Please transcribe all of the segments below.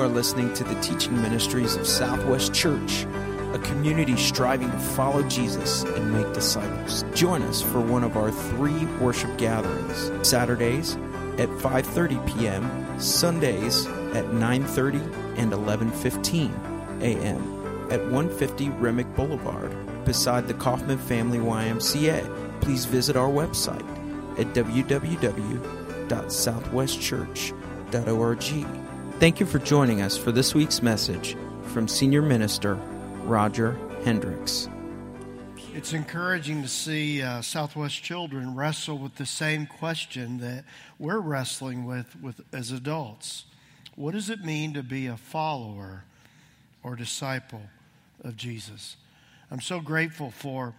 You are listening to the teaching ministries of Southwest Church, a community striving to follow Jesus and make disciples. Join us for one of our three worship gatherings, Saturdays at 5:30 p.m., Sundays at 9:30 and 11:15 a.m. at 150 Remick Boulevard, beside the Kaufman Family YMCA. Please visit our website at www.southwestchurch.org. Thank you for joining us for this week's message from Senior Minister Roger Hendricks. It's encouraging to see uh, Southwest children wrestle with the same question that we're wrestling with, with as adults. What does it mean to be a follower or disciple of Jesus? I'm so grateful for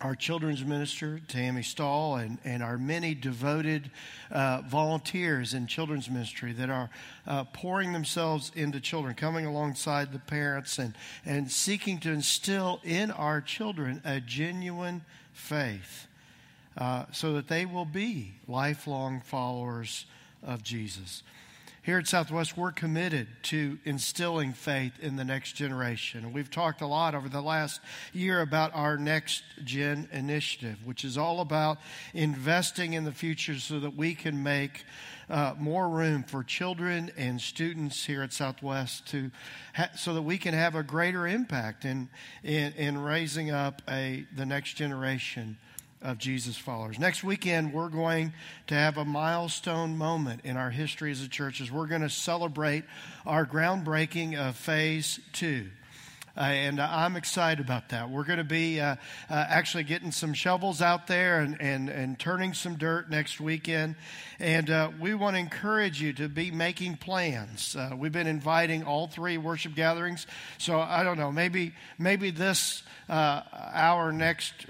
our children's minister, Tammy Stahl, and, and our many devoted uh, volunteers in children's ministry that are uh, pouring themselves into children, coming alongside the parents, and, and seeking to instill in our children a genuine faith uh, so that they will be lifelong followers of Jesus. Here at Southwest, we're committed to instilling faith in the next generation. we've talked a lot over the last year about our Next Gen initiative, which is all about investing in the future so that we can make uh, more room for children and students here at Southwest to ha- so that we can have a greater impact in, in, in raising up a, the next generation of Jesus followers. Next weekend, we're going to have a milestone moment in our history as a church as we're going to celebrate our groundbreaking of phase two. Uh, and uh, I'm excited about that. We're going to be uh, uh, actually getting some shovels out there and, and, and turning some dirt next weekend. And uh, we want to encourage you to be making plans. We've been inviting all three worship gatherings. So I don't know, maybe, maybe this hour next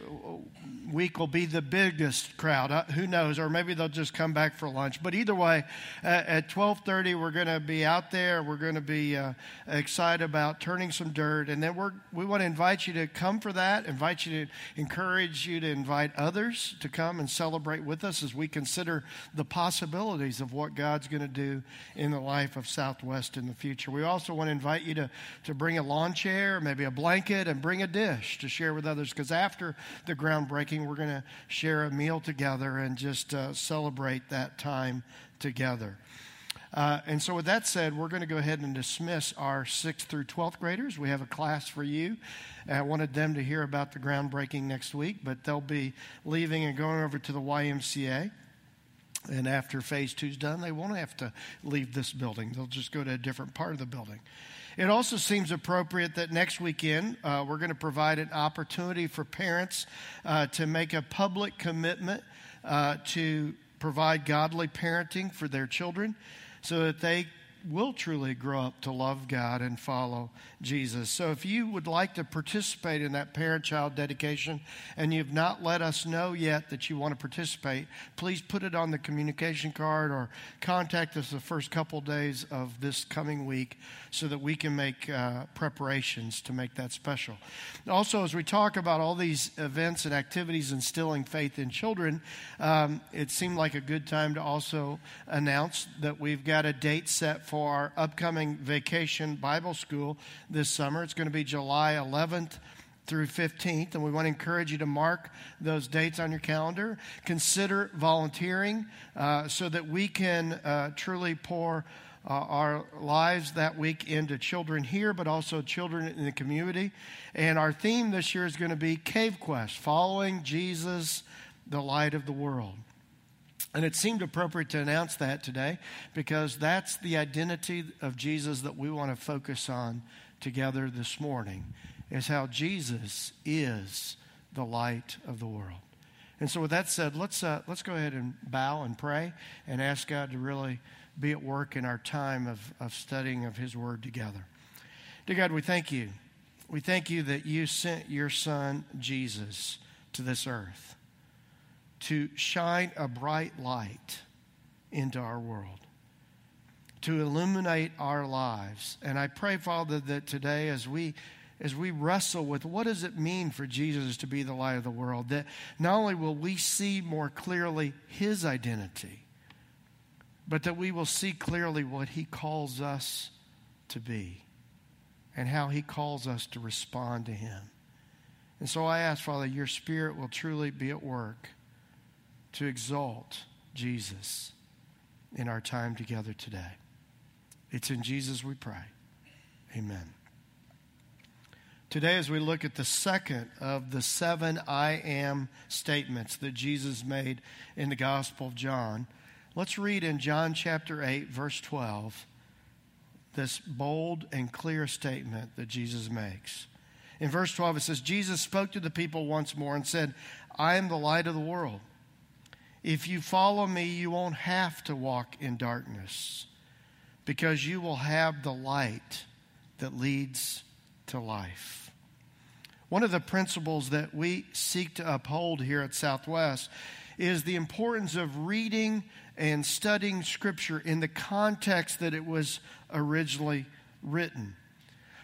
week will be the biggest crowd. Uh, who knows? Or maybe they'll just come back for lunch. But either way, uh, at 12:30 we're going to be out there. We're going to be uh, excited about turning some dirt, and then we're we want to invite you to come for that. Invite you to encourage you to invite others to come and celebrate with us as we consider the possibilities of what God's going to do in the life of Southwest in the future. We also want to invite you to to bring a lawn chair, maybe a blanket, and bring a dish to share with others because after the groundbreaking we're going to share a meal together and just uh, celebrate that time together. Uh, and so, with that said, we're going to go ahead and dismiss our 6th through 12th graders. We have a class for you. I wanted them to hear about the groundbreaking next week, but they'll be leaving and going over to the YMCA. And after phase two's done, they won't have to leave this building. They'll just go to a different part of the building. It also seems appropriate that next weekend uh, we're going to provide an opportunity for parents uh, to make a public commitment uh, to provide godly parenting for their children so that they will truly grow up to love God and follow Jesus. So if you would like to participate in that parent child dedication and you've not let us know yet that you want to participate, please put it on the communication card or contact us the first couple days of this coming week so that we can make uh, preparations to make that special. Also, as we talk about all these events and activities instilling faith in children, um, it seemed like a good time to also announce that we've got a date set for for our upcoming vacation Bible school this summer. It's going to be July 11th through 15th, and we want to encourage you to mark those dates on your calendar. Consider volunteering uh, so that we can uh, truly pour uh, our lives that week into children here, but also children in the community. And our theme this year is going to be Cave Quest, following Jesus, the light of the world. And it seemed appropriate to announce that today because that's the identity of Jesus that we want to focus on together this morning is how Jesus is the light of the world. And so with that said, let's uh, let's go ahead and bow and pray and ask God to really be at work in our time of, of studying of his word together. Dear God, we thank you. We thank you that you sent your son Jesus to this earth to shine a bright light into our world, to illuminate our lives. And I pray, Father, that today as we as we wrestle with what does it mean for Jesus to be the light of the world, that not only will we see more clearly his identity, but that we will see clearly what he calls us to be and how He calls us to respond to Him. And so I ask, Father, your Spirit will truly be at work to exalt Jesus in our time together today. It's in Jesus we pray. Amen. Today, as we look at the second of the seven I am statements that Jesus made in the Gospel of John, let's read in John chapter 8, verse 12, this bold and clear statement that Jesus makes. In verse 12, it says, Jesus spoke to the people once more and said, I am the light of the world. If you follow me, you won't have to walk in darkness because you will have the light that leads to life. One of the principles that we seek to uphold here at Southwest is the importance of reading and studying Scripture in the context that it was originally written.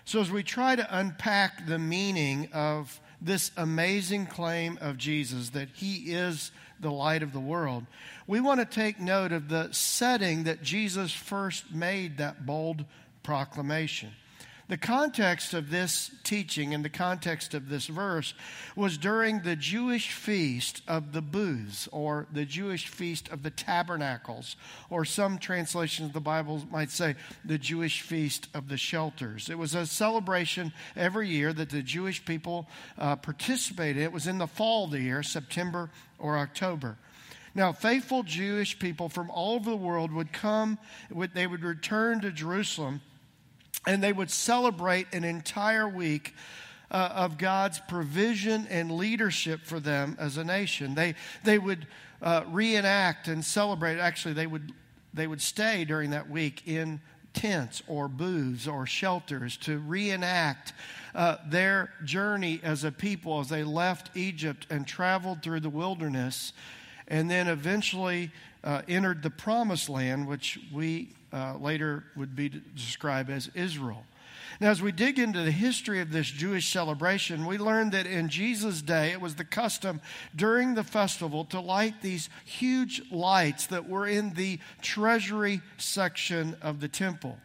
So, as we try to unpack the meaning of this amazing claim of Jesus that he is the light of the world, we want to take note of the setting that Jesus first made that bold proclamation. The context of this teaching and the context of this verse was during the Jewish feast of the booths, or the Jewish feast of the tabernacles, or some translations of the Bible might say the Jewish feast of the shelters. It was a celebration every year that the Jewish people uh, participated. It was in the fall of the year, September or October. Now, faithful Jewish people from all over the world would come, they would return to Jerusalem and they would celebrate an entire week uh, of God's provision and leadership for them as a nation. They, they would uh, reenact and celebrate. Actually, they would, they would stay during that week in tents or booths or shelters to reenact uh, their journey as a people as they left Egypt and traveled through the wilderness and then eventually uh, entered the promised land, which we uh, later would be described as Israel. Now, as we dig into the history of this Jewish celebration, we learn that in Jesus' day, it was the custom during the festival to light these huge lights that were in the treasury section of the temple.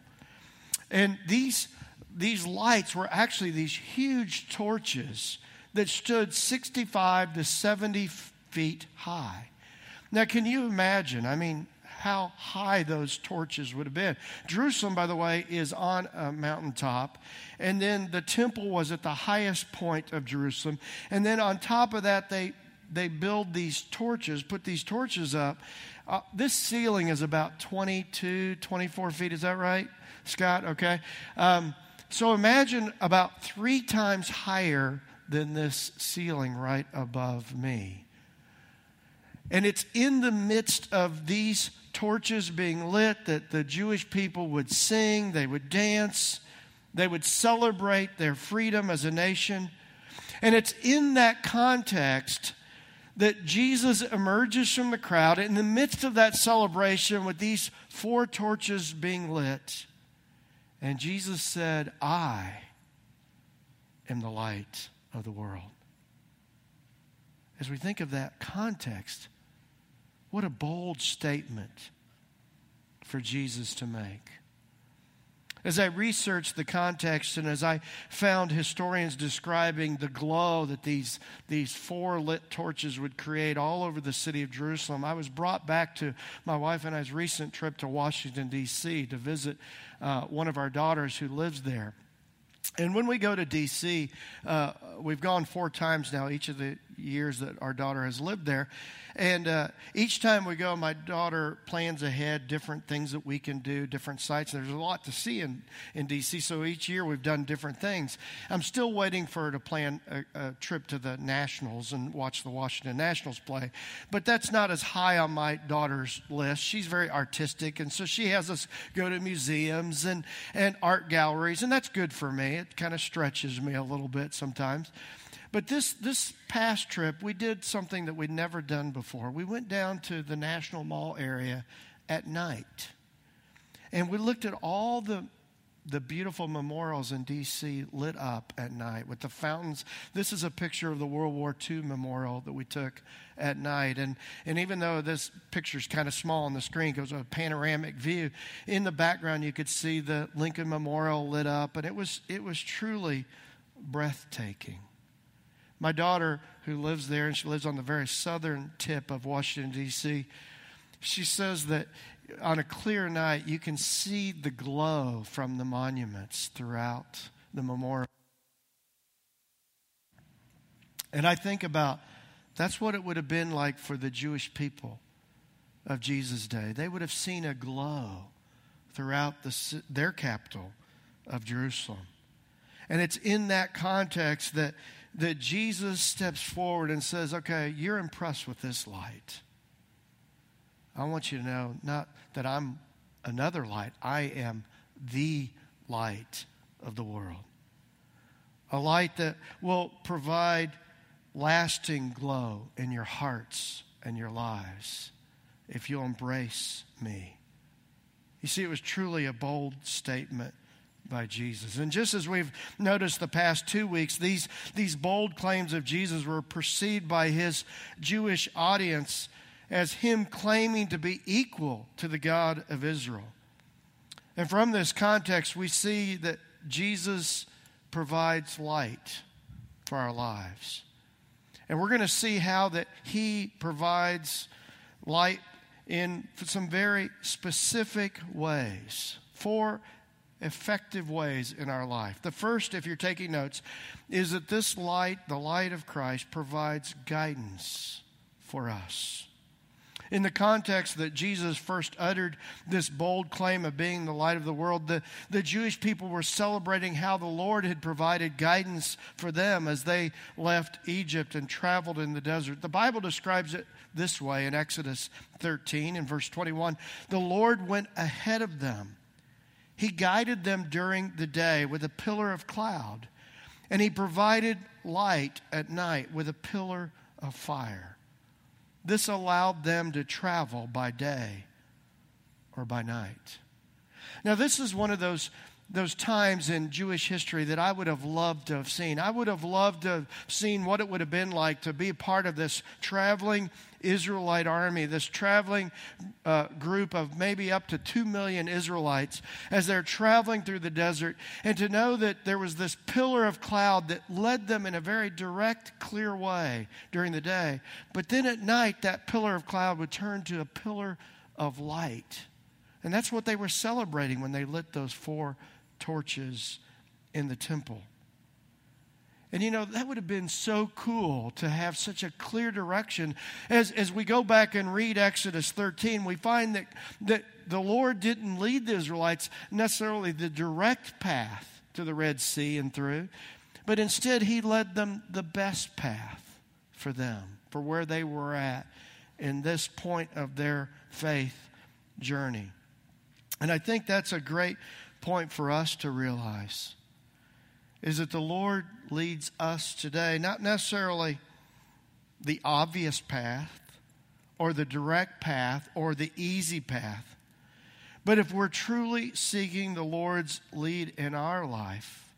And these, these lights were actually these huge torches that stood 65 to 70 feet high. Now, can you imagine? I mean, how high those torches would have been. Jerusalem, by the way, is on a mountaintop. And then the temple was at the highest point of Jerusalem. And then on top of that, they, they build these torches, put these torches up. Uh, this ceiling is about 22, 24 feet. Is that right, Scott? Okay. Um, so imagine about three times higher than this ceiling right above me. And it's in the midst of these torches being lit that the Jewish people would sing, they would dance, they would celebrate their freedom as a nation. And it's in that context that Jesus emerges from the crowd in the midst of that celebration with these four torches being lit. And Jesus said, I am the light of the world. As we think of that context, what a bold statement for Jesus to make. As I researched the context and as I found historians describing the glow that these, these four lit torches would create all over the city of Jerusalem, I was brought back to my wife and I's recent trip to Washington, D.C. to visit uh, one of our daughters who lives there. And when we go to D.C., uh, we've gone four times now, each of the years that our daughter has lived there. And uh, each time we go, my daughter plans ahead different things that we can do, different sites. There's a lot to see in, in D.C., so each year we've done different things. I'm still waiting for her to plan a, a trip to the Nationals and watch the Washington Nationals play. But that's not as high on my daughter's list. She's very artistic, and so she has us go to museums and, and art galleries, and that's good for me. It kind of stretches me a little bit sometimes. But this, this past trip, we did something that we'd never done before. We went down to the National Mall area at night. And we looked at all the, the beautiful memorials in D.C. lit up at night with the fountains. This is a picture of the World War II memorial that we took at night. And, and even though this picture is kind of small on the screen, it was a panoramic view, in the background you could see the Lincoln Memorial lit up, and it was, it was truly breathtaking. My daughter, who lives there, and she lives on the very southern tip of Washington, D.C., she says that on a clear night, you can see the glow from the monuments throughout the memorial. And I think about that's what it would have been like for the Jewish people of Jesus' day. They would have seen a glow throughout the, their capital of Jerusalem. And it's in that context that, that Jesus steps forward and says, Okay, you're impressed with this light. I want you to know not that I'm another light, I am the light of the world. A light that will provide lasting glow in your hearts and your lives if you'll embrace me. You see, it was truly a bold statement by Jesus. And just as we've noticed the past two weeks, these, these bold claims of Jesus were perceived by his Jewish audience as him claiming to be equal to the God of Israel. And from this context, we see that Jesus provides light for our lives. And we're going to see how that he provides light in some very specific ways, four effective ways in our life. The first, if you're taking notes, is that this light, the light of Christ, provides guidance for us in the context that Jesus first uttered this bold claim of being the light of the world, the, the Jewish people were celebrating how the Lord had provided guidance for them as they left Egypt and traveled in the desert. The Bible describes it this way in Exodus 13 and verse 21 The Lord went ahead of them, He guided them during the day with a pillar of cloud, and He provided light at night with a pillar of fire. This allowed them to travel by day or by night. Now, this is one of those, those times in Jewish history that I would have loved to have seen. I would have loved to have seen what it would have been like to be part of this traveling Israelite army, this traveling uh, group of maybe up to 2 million Israelites as they're traveling through the desert, and to know that there was this pillar of cloud that led them in a very direct, clear way during the day. But then at night, that pillar of cloud would turn to a pillar of light. And that's what they were celebrating when they lit those four torches in the temple. And you know, that would have been so cool to have such a clear direction. As, as we go back and read Exodus 13, we find that, that the Lord didn't lead the Israelites necessarily the direct path to the Red Sea and through, but instead He led them the best path for them, for where they were at in this point of their faith journey. And I think that's a great point for us to realize is that the Lord leads us today, not necessarily the obvious path or the direct path or the easy path, but if we're truly seeking the Lord's lead in our life,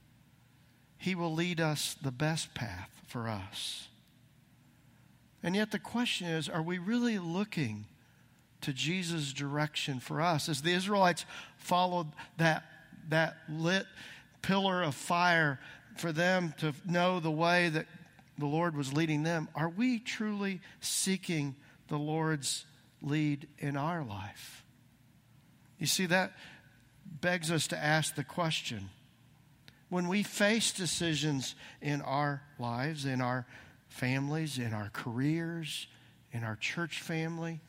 He will lead us the best path for us. And yet the question is are we really looking to Jesus' direction for us? As the Israelites followed that, that lit pillar of fire for them to know the way that the Lord was leading them, are we truly seeking the Lord's lead in our life? You see, that begs us to ask the question when we face decisions in our lives, in our families, in our careers, in our church family,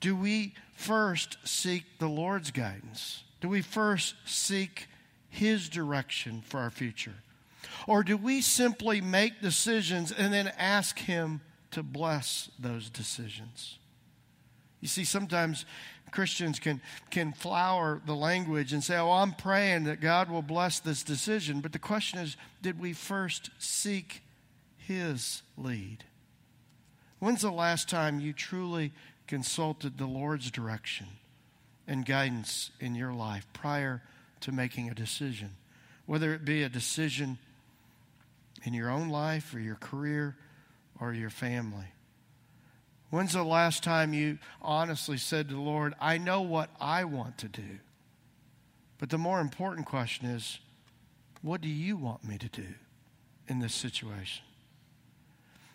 do we first seek the Lord's guidance? Do we first seek his direction for our future? Or do we simply make decisions and then ask Him to bless those decisions? You see, sometimes Christians can, can flower the language and say, Oh, I'm praying that God will bless this decision. But the question is, did we first seek His lead? When's the last time you truly consulted the Lord's direction and guidance in your life prior to making a decision, whether it be a decision in your own life or your career or your family. When's the last time you honestly said to the Lord, I know what I want to do? But the more important question is, what do you want me to do in this situation?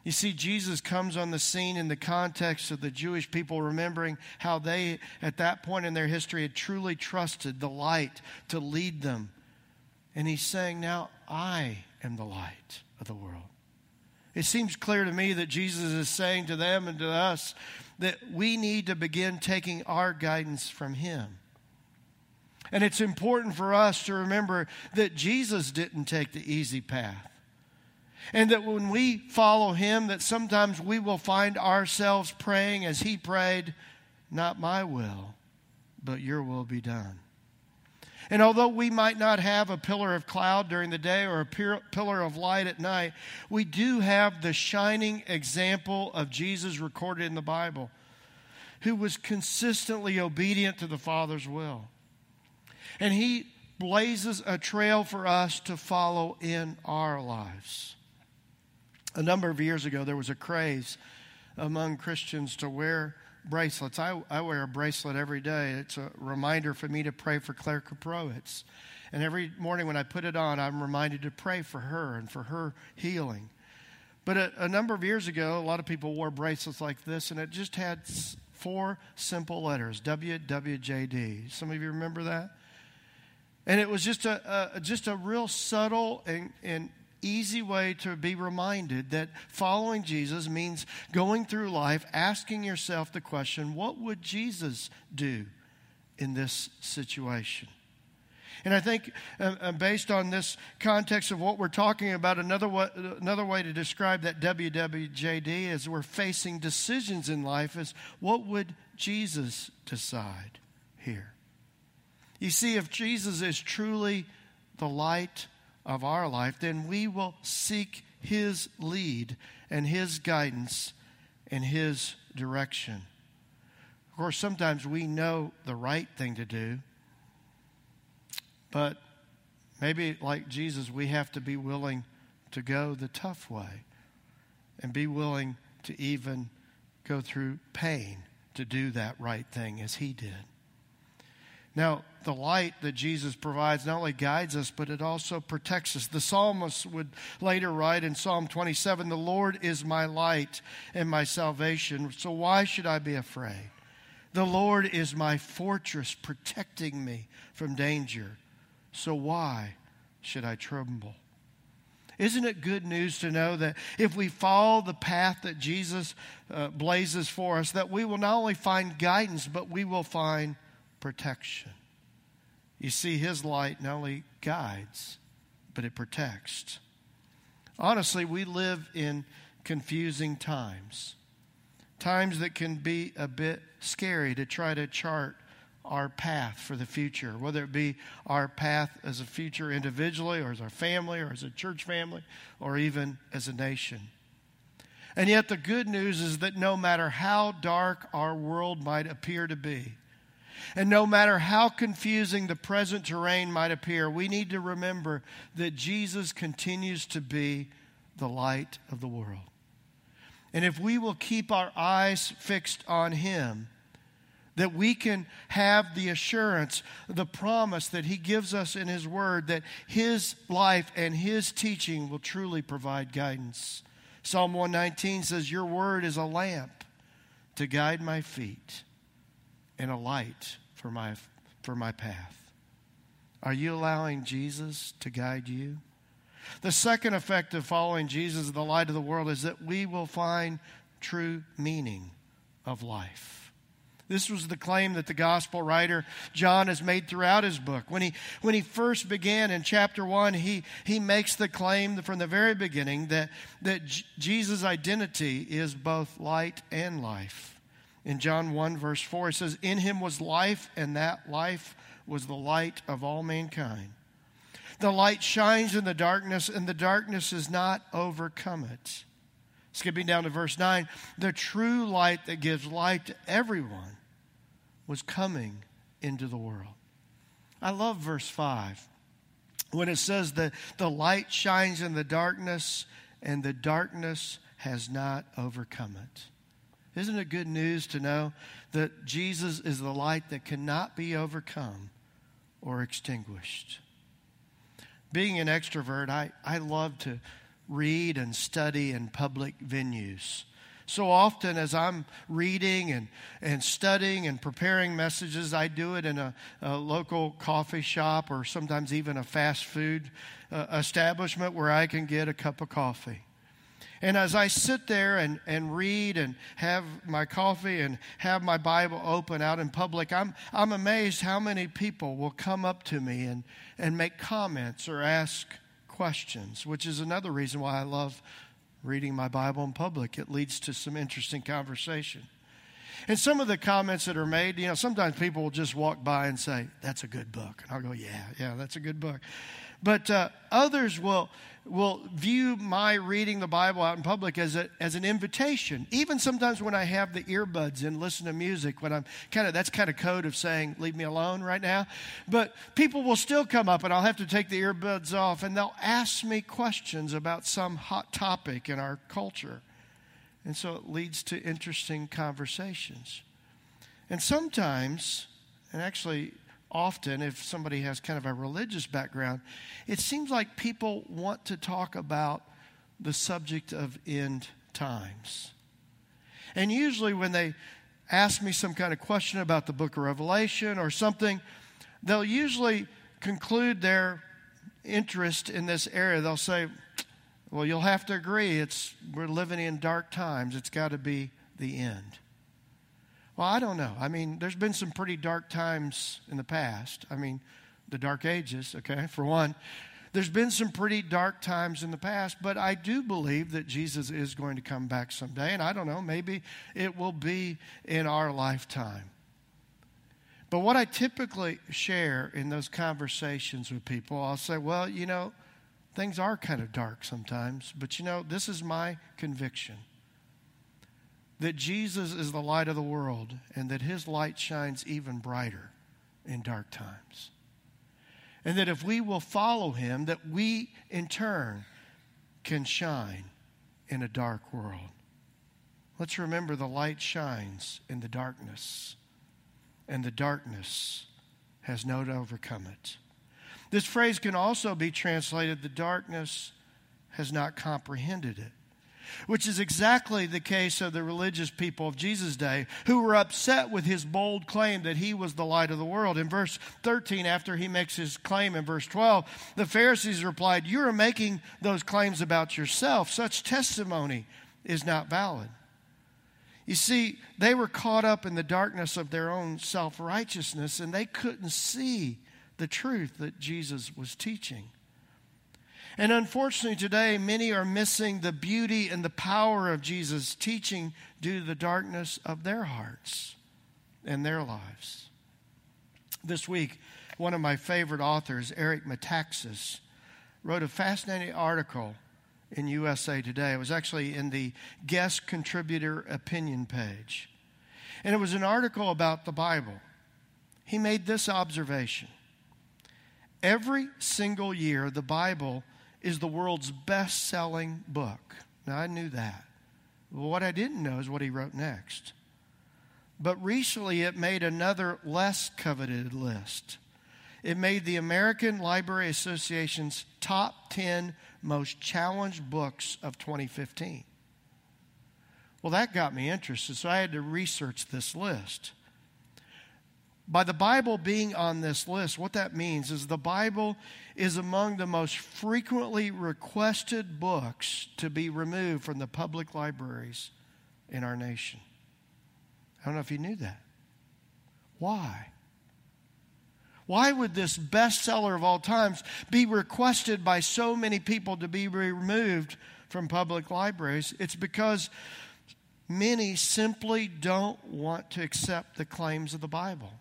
You see, Jesus comes on the scene in the context of the Jewish people remembering how they, at that point in their history, had truly trusted the light to lead them. And he's saying, Now I am the light of the world. It seems clear to me that Jesus is saying to them and to us that we need to begin taking our guidance from him. And it's important for us to remember that Jesus didn't take the easy path. And that when we follow him, that sometimes we will find ourselves praying as he prayed, Not my will, but your will be done. And although we might not have a pillar of cloud during the day or a pillar of light at night, we do have the shining example of Jesus recorded in the Bible, who was consistently obedient to the Father's will. And he blazes a trail for us to follow in our lives a number of years ago, there was a craze among Christians to wear bracelets. I, I wear a bracelet every day. It's a reminder for me to pray for Claire Kaprowitz. And every morning when I put it on, I'm reminded to pray for her and for her healing. But a, a number of years ago, a lot of people wore bracelets like this, and it just had four simple letters WWJD. Some of you remember that? And it was just a, a just a real subtle and, and easy way to be reminded that following Jesus means going through life asking yourself the question what would Jesus do in this situation? And I think, uh, uh based on this context of what we're talking about, another way, another way to describe that WWJD is we're facing decisions in life is what would Jesus decide here? You see, if Jesus is truly the light of our life, then we will seek His lead and His guidance and His direction. Of course, sometimes we know the right thing to do, but maybe like Jesus, we have to be willing to go the tough way and be willing to even go through pain to do that right thing as He did. Now, the light that Jesus provides not only guides us, but it also protects us. The psalmist would later write in Psalm 27 The Lord is my light and my salvation, so why should I be afraid? The Lord is my fortress, protecting me from danger, so why should I tremble? Isn't it good news to know that if we follow the path that Jesus uh, blazes for us, that we will not only find guidance, but we will find protection. You see, His light not only guides, but it protects. Honestly, we live in confusing times. Times that can be a bit scary to try to chart our path for the future, whether it be our path as a future individually, or as our family, or as a church family, or even as a nation. And yet, the good news is that no matter how dark our world might appear to be, and no matter how confusing the present terrain might appear, we need to remember that Jesus continues to be the light of the world. And if we will keep our eyes fixed on Him, that we can have the assurance, the promise that He gives us in His Word that His life and His teaching will truly provide guidance. Psalm 119 says, Your Word is a lamp to guide my feet and a light for my, for my path. Are you allowing Jesus to guide you? The second effect of following Jesus, the light of the world, is that we will find true meaning of life. This was the claim that the gospel writer John has made throughout his book. When he, when he first began in chapter 1, he, he makes the claim from the very beginning that, that Jesus' identity is both light and life in John 1, verse 4, it says, In him was life, and that life was the light of all mankind. The light shines in the darkness, and the darkness has not overcome it. Skipping down to verse 9, the true light that gives light to everyone was coming into the world. I love verse 5 when it says that the light shines in the darkness and the darkness has not overcome it. Isn't it good news to know that Jesus is the light that cannot be overcome or extinguished? Being an extrovert, I, I love to read and study in public venues. So often, as I'm reading and, and studying and preparing messages, I do it in a, a local coffee shop or sometimes even a fast food uh, establishment where I can get a cup of coffee. And as I sit there and, and read and have my coffee and have my Bible open out in public, I'm, I'm amazed how many people will come up to me and, and make comments or ask questions, which is another reason why I love reading my Bible in public. It leads to some interesting conversation. And some of the comments that are made, you know, sometimes people will just walk by and say, That's a good book. And I'll go, Yeah, yeah, that's a good book. But uh, others will, will view my reading the Bible out in public as, a, as an invitation. Even sometimes when I have the earbuds and listen to music, when I'm kind of, that's kind of code of saying, leave me alone right now. But people will still come up and I'll have to take the earbuds off and they'll ask me questions about some hot topic in our culture. And so it leads to interesting conversations. And sometimes, and actually, often, if somebody has kind of a religious background, it seems like people want to talk about the subject of end times. And usually, when they ask me some kind of question about the book of Revelation or something, they'll usually conclude their interest in this area. They'll say, Well, you'll have to agree, it's, we're living in dark times. It's got to be the end. Well, I don't know. I mean, there's been some pretty dark times in the past. I mean, the dark ages, okay, for one. There's been some pretty dark times in the past, but I do believe that Jesus is going to come back someday. And I don't know, maybe it will be in our lifetime. But what I typically share in those conversations with people, I'll say, well, you know, things are kind of dark sometimes, but you know, this is my conviction that Jesus is the light of the world and that his light shines even brighter in dark times. And that if we will follow him, that we in turn can shine in a dark world. Let's remember the light shines in the darkness, and the darkness has not overcome it. This phrase can also be translated the darkness has not comprehended it which is exactly the case of the religious people of Jesus' day who were upset with his bold claim that he was the light of the world. In verse 13, after he makes his claim in verse 12, the Pharisees replied, You are making those claims about yourself. Such testimony is not valid. You see, they were caught up in the darkness of their own self righteousness and they couldn't see the truth that Jesus was teaching. And unfortunately, today, many are missing the beauty and the power of Jesus' teaching due to the darkness of their hearts and their lives. This week, one of my favorite authors, Eric Metaxas, wrote a fascinating article in USA Today. It was actually in the guest contributor opinion page. And it was an article about the Bible. He made this observation Every single year, the Bible is the world's best selling book. Now, I knew that. what I didn't know is what he wrote next. But recently, it made another less coveted list. It made the American Library Association's top 10 most challenged books of 2015. Well, that got me interested, so I had to research this list. By the Bible being on this list, what that means is the Bible is among the most frequently requested books to be removed from the public libraries in our nation. I don't know if you knew that. Why? Why would this bestseller of all times be requested by so many people to be removed from public libraries? It's because many simply don't want to accept the claims of the Bible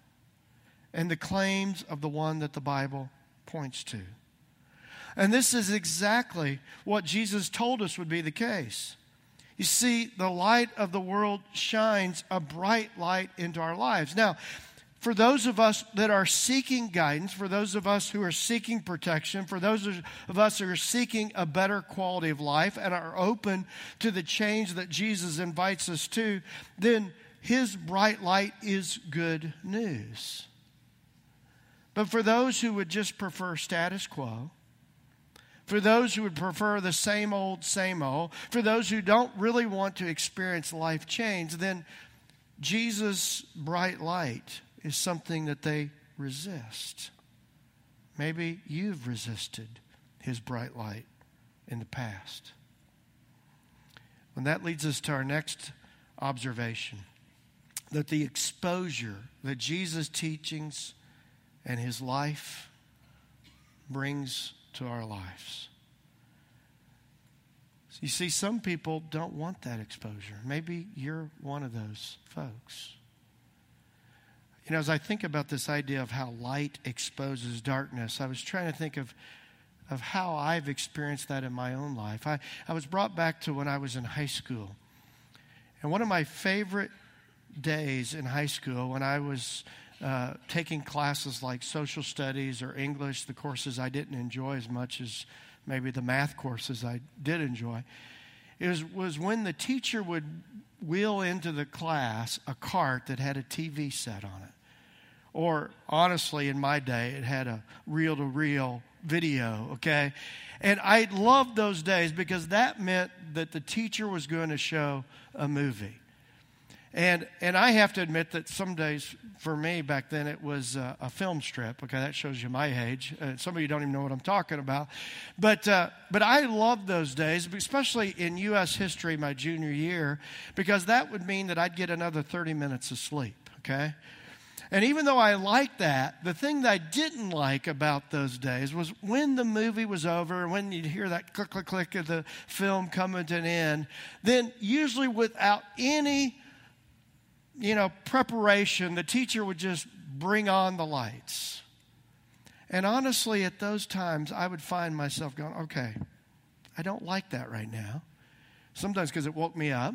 and the claims of the one that the Bible points to. And this is exactly what Jesus told us would be the case. You see, the light of the world shines a bright light into our lives. Now, for those of us that are seeking guidance, for those of us who are seeking protection, for those of us who are seeking a better quality of life and are open to the change that Jesus invites us to, then his bright light is good news. But for those who would just prefer status quo, for those who would prefer the same old, same old, for those who don't really want to experience life change, then Jesus' bright light is something that they resist. Maybe you've resisted his bright light in the past. And that leads us to our next observation that the exposure that Jesus' teachings and his life brings to our lives. You see, some people don't want that exposure. Maybe you're one of those folks. You know, as I think about this idea of how light exposes darkness, I was trying to think of, of how I've experienced that in my own life. I, I was brought back to when I was in high school. And one of my favorite days in high school when I was uh, taking classes like social studies or English, the courses I didn't enjoy as much as maybe the math courses I did enjoy, it was, was when the teacher would wheel into the class a cart that had a TV set on it. Or honestly, in my day, it had a reel to reel video, okay? And I loved those days because that meant that the teacher was going to show a movie. And, and I have to admit that some days, for me back then, it was uh, a film strip. Okay, that shows you my age. Uh, some of you don't even know what I'm talking about. But, uh, but I loved those days, especially in U.S. history my junior year, because that would mean that I'd get another 30 minutes of sleep. Okay? And even though I liked that, the thing that I didn't like about those days was when the movie was over, when you'd hear that click, click, click of the film coming to an end, then usually without any you know, preparation, the teacher would just bring on the lights. And honestly, at those times, I would find myself going, okay, I don't like that right now. Sometimes because it woke me up.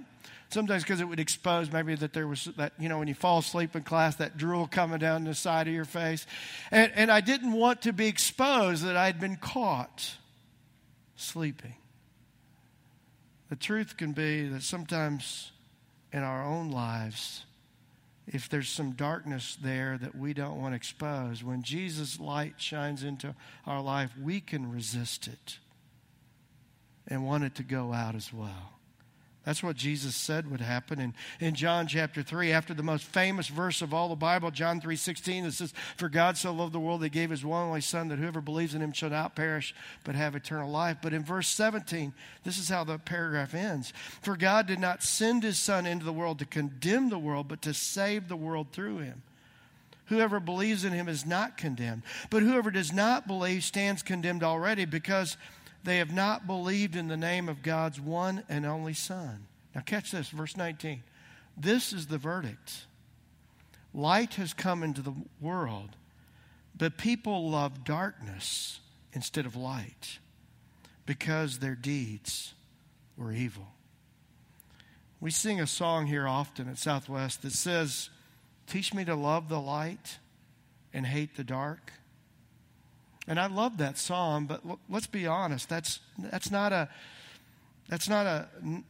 Sometimes because it would expose maybe that there was that, you know, when you fall asleep in class, that drool coming down the side of your face. And, and I didn't want to be exposed that I'd been caught sleeping. The truth can be that sometimes in our own lives, if there's some darkness there that we don't want to expose, when Jesus' light shines into our life, we can resist it and want it to go out as well. That's what Jesus said would happen. in in John chapter 3, after the most famous verse of all the Bible, John 3 16, it says, For God so loved the world, that he gave his one only Son, that whoever believes in him shall not perish, but have eternal life. But in verse 17, this is how the paragraph ends For God did not send his Son into the world to condemn the world, but to save the world through him. Whoever believes in him is not condemned, but whoever does not believe stands condemned already because they have not believed in the name of God's one and only Son. Now, catch this, verse 19. This is the verdict light has come into the world, but people love darkness instead of light because their deeds were evil. We sing a song here often at Southwest that says, Teach me to love the light and hate the dark. And I love that song, but let's be honest, that's, that's not a that's not a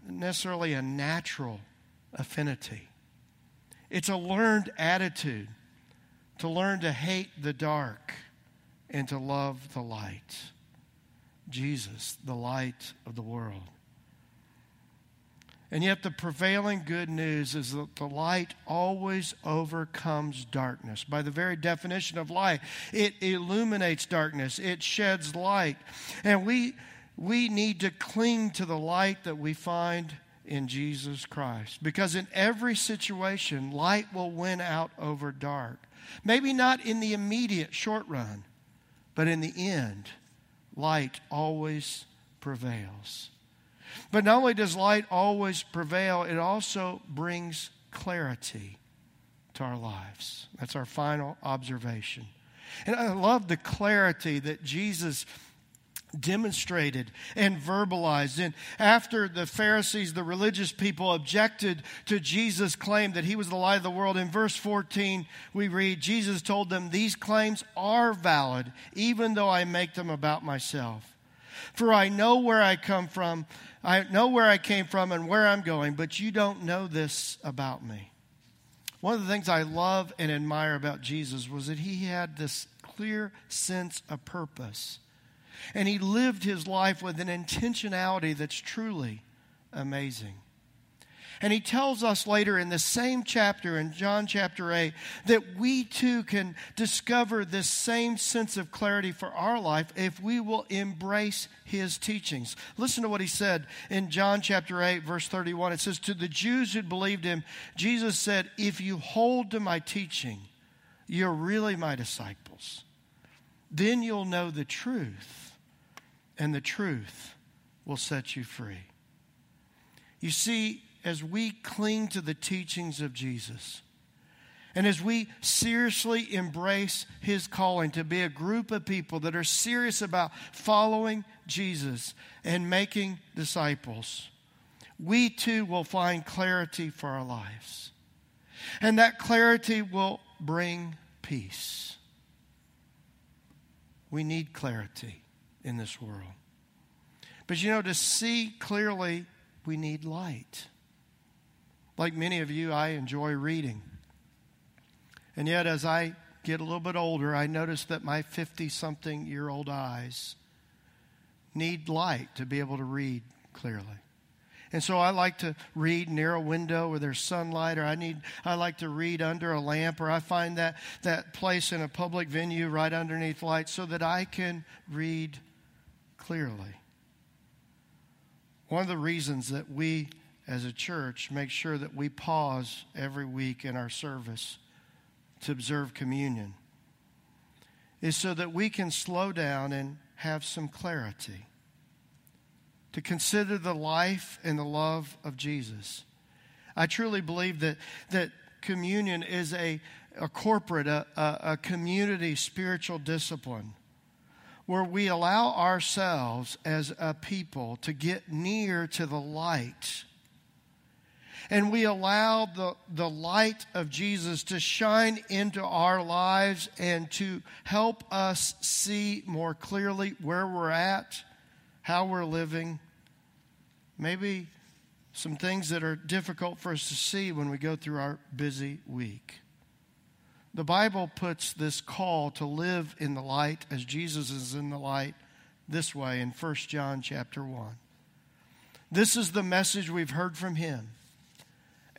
necessarily a natural affinity. It's a learned attitude to learn to hate the dark and to love the light. Jesus, the light of the world. And yet, the prevailing good news is that the light always overcomes darkness. By the very definition of light, it illuminates darkness, it sheds light. And we, we need to cling to the light that we find in Jesus Christ. Because in every situation, light will win out over dark. Maybe not in the immediate short run, but in the end, light always prevails. But not only does light always prevail, it also brings clarity to our lives. That's our final observation. And I love the clarity that Jesus demonstrated and verbalized. And after the Pharisees, the religious people, objected to Jesus' claim that he was the light of the world, in verse 14, we read Jesus told them, These claims are valid, even though I make them about myself. For I know where I come from, I know where I came from and where I'm going, but you don't know this about me. One of the things I love and admire about Jesus was that he had this clear sense of purpose. And he lived his life with an intentionality that's truly amazing. And he tells us later in the same chapter, in John chapter 8, that we too can discover this same sense of clarity for our life if we will embrace his teachings. Listen to what he said in John chapter 8, verse 31. It says, To the Jews who believed him, Jesus said, If you hold to my teaching, you're really my disciples. Then you'll know the truth, and the truth will set you free. You see, as we cling to the teachings of Jesus, and as we seriously embrace his calling to be a group of people that are serious about following Jesus and making disciples, we too will find clarity for our lives. And that clarity will bring peace. We need clarity in this world. But you know, to see clearly, we need light. Like many of you, I enjoy reading. And yet, as I get a little bit older, I notice that my 50 something year old eyes need light to be able to read clearly. And so I like to read near a window where there's sunlight, or I need I like to read under a lamp, or I find that, that place in a public venue right underneath light so that I can read clearly. One of the reasons that we as a church make sure that we pause every week in our service to observe communion is so that we can slow down and have some clarity to consider the life and the love of Jesus. I truly believe that, that communion is a, a corporate, a, a, community spiritual discipline where we allow ourselves as a people to get near to the light and we allow the, the light of Jesus to shine into our lives and to help us see more clearly where we're at, how we're living, maybe some things that are difficult for us to see when we go through our busy week. The Bible puts this call to live in the light as Jesus is in the light this way in 1 John chapter 1. This is the message we've heard from him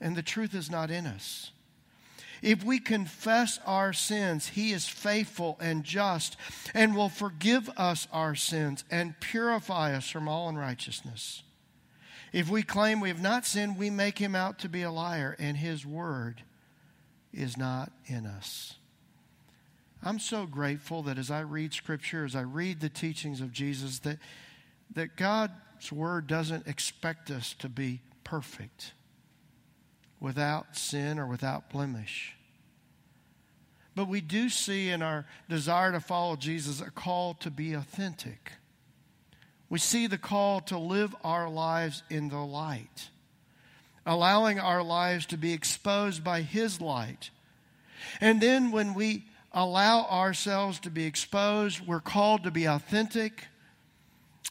and the truth is not in us. If we confess our sins, He is faithful and just and will forgive us our sins and purify us from all unrighteousness. If we claim we have not sinned, we make Him out to be a liar, and His word is not in us. I'm so grateful that as I read Scripture, as I read the teachings of Jesus, that, that God's word doesn't expect us to be perfect without sin or without blemish. But we do see in our desire to follow Jesus a call to be authentic. We see the call to live our lives in the light, allowing our lives to be exposed by His light. And then when we allow ourselves to be exposed, we're called to be authentic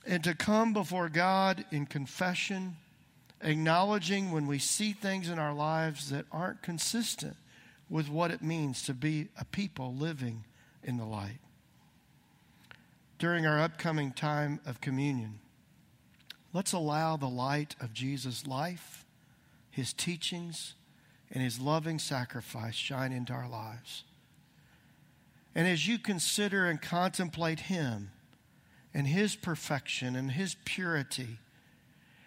and to come before God in confession acknowledging when we see things in our lives that aren't consistent with what it means to be a people living in the light. During our upcoming time of communion, let's allow the light of Jesus' life, his teachings, and his loving sacrifice shine into our lives. And as you consider and contemplate him and His perfection and His purity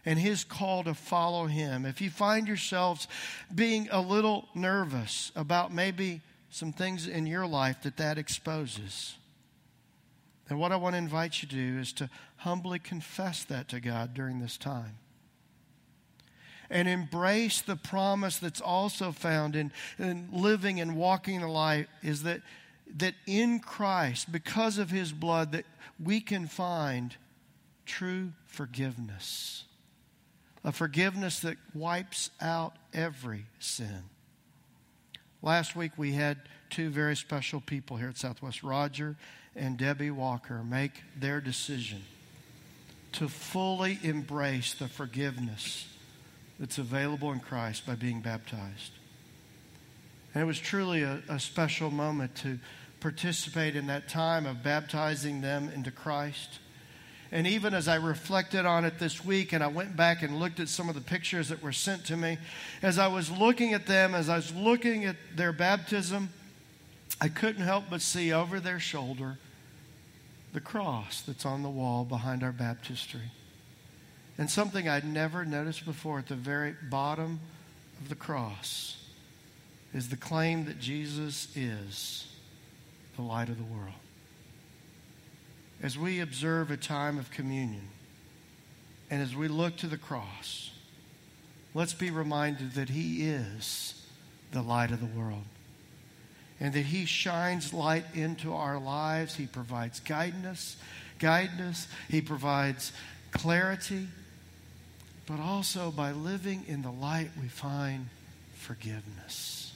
and His call to follow Him, if you find yourselves being a little nervous about maybe some things in your life that that exposes, then what I want to invite you to do is to humbly confess that to God during this time. And embrace the promise that's also found in, in living and walking the life is that, that in Christ, because of his blood, that we can find true forgiveness. A forgiveness that wipes out every sin. Last week we had two very special people here at Southwest, Roger and Debbie Walker, make their decision to fully embrace the forgiveness that's available in Christ by being baptized. And it was truly a, a special moment to participate in that time of baptizing them into Christ. And even as I reflected on it this week and I went back and looked at some of the pictures that were sent to me, as I was looking at them, as I was looking at their baptism, I couldn't help but see over their shoulder the cross that's on the wall behind our baptistry. And something I'd never noticed before at the very bottom of the cross is the claim that Jesus is the light of the world. As we observe a time of communion and as we look to the cross, let's be reminded that He is the light of the world and that He shines light into our lives. He provides guidance, guidance. He provides clarity. But also by living in the light, we find forgiveness.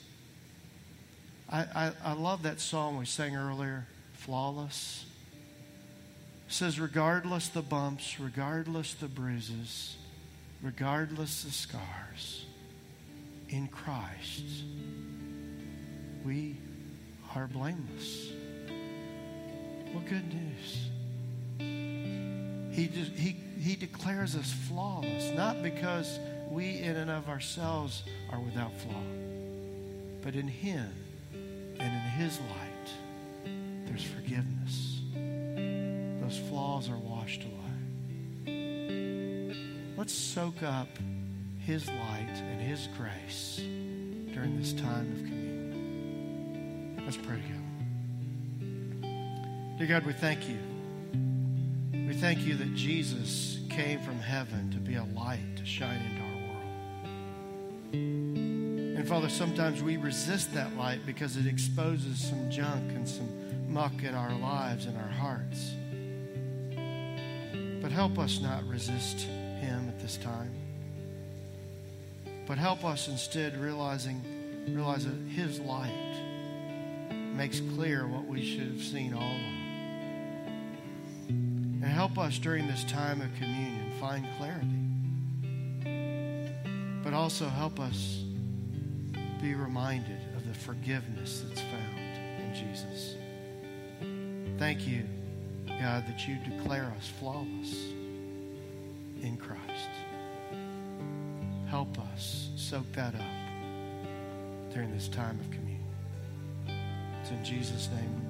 I, I, I love that song we sang earlier, Flawless. Says, regardless the bumps, regardless the bruises, regardless the scars, in Christ, we are blameless. What good news. He, he, he declares us flawless, not because we in and of ourselves are without flaw, but in Him and in His light, there's forgiveness. Those flaws are washed away. Let's soak up His light and His grace during this time of communion. Let's pray together. Dear God, we thank you. We thank you that Jesus came from heaven to be a light to shine into our world. And Father, sometimes we resist that light because it exposes some junk and some muck in our lives and our hearts. But help us not resist him at this time. But help us instead realizing realize that his light makes clear what we should have seen all along. And help us during this time of communion find clarity. But also help us be reminded of the forgiveness that's found in Jesus. Thank you, God, that you declare us flawless in Christ. Help us soak that up during this time of communion. It's in Jesus' name